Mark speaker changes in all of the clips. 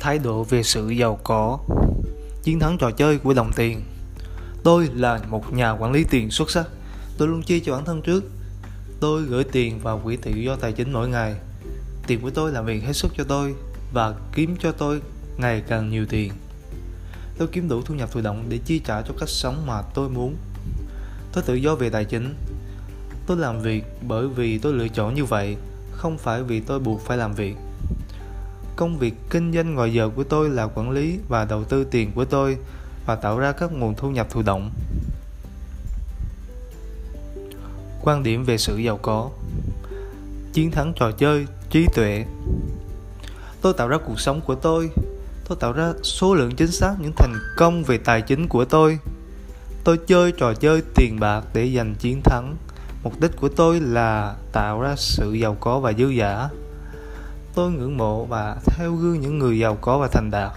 Speaker 1: thái độ về sự giàu có, chiến thắng trò chơi của đồng tiền. Tôi là một nhà quản lý tiền xuất sắc. Tôi luôn chia cho bản thân trước. Tôi gửi tiền vào quỹ tự do tài chính mỗi ngày. Tiền của tôi làm việc hết sức cho tôi và kiếm cho tôi ngày càng nhiều tiền. Tôi kiếm đủ thu nhập thụ động để chi trả cho cách sống mà tôi muốn. Tôi tự do về tài chính. Tôi làm việc bởi vì tôi lựa chọn như vậy, không phải vì tôi buộc phải làm việc công việc kinh doanh ngoài giờ của tôi là quản lý và đầu tư tiền của tôi và tạo ra các nguồn thu nhập thụ động. Quan điểm về sự giàu có. Chiến thắng trò chơi, trí tuệ. Tôi tạo ra cuộc sống của tôi. Tôi tạo ra số lượng chính xác những thành công về tài chính của tôi. Tôi chơi trò chơi tiền bạc để giành chiến thắng. Mục đích của tôi là tạo ra sự giàu có và dư giả tôi ngưỡng mộ và theo gương những người giàu có và thành đạt.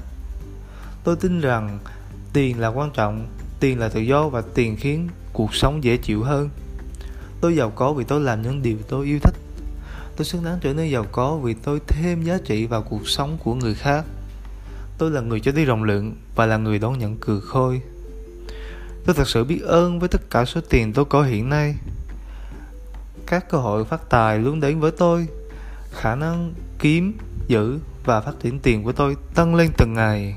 Speaker 1: Tôi tin rằng tiền là quan trọng, tiền là tự do và tiền khiến cuộc sống dễ chịu hơn. Tôi giàu có vì tôi làm những điều tôi yêu thích. Tôi xứng đáng trở nên giàu có vì tôi thêm giá trị vào cuộc sống của người khác. Tôi là người cho đi rộng lượng và là người đón nhận cười khôi. Tôi thật sự biết ơn với tất cả số tiền tôi có hiện nay. Các cơ hội phát tài luôn đến với tôi khả năng kiếm giữ và phát triển tiền của tôi tăng lên từng ngày.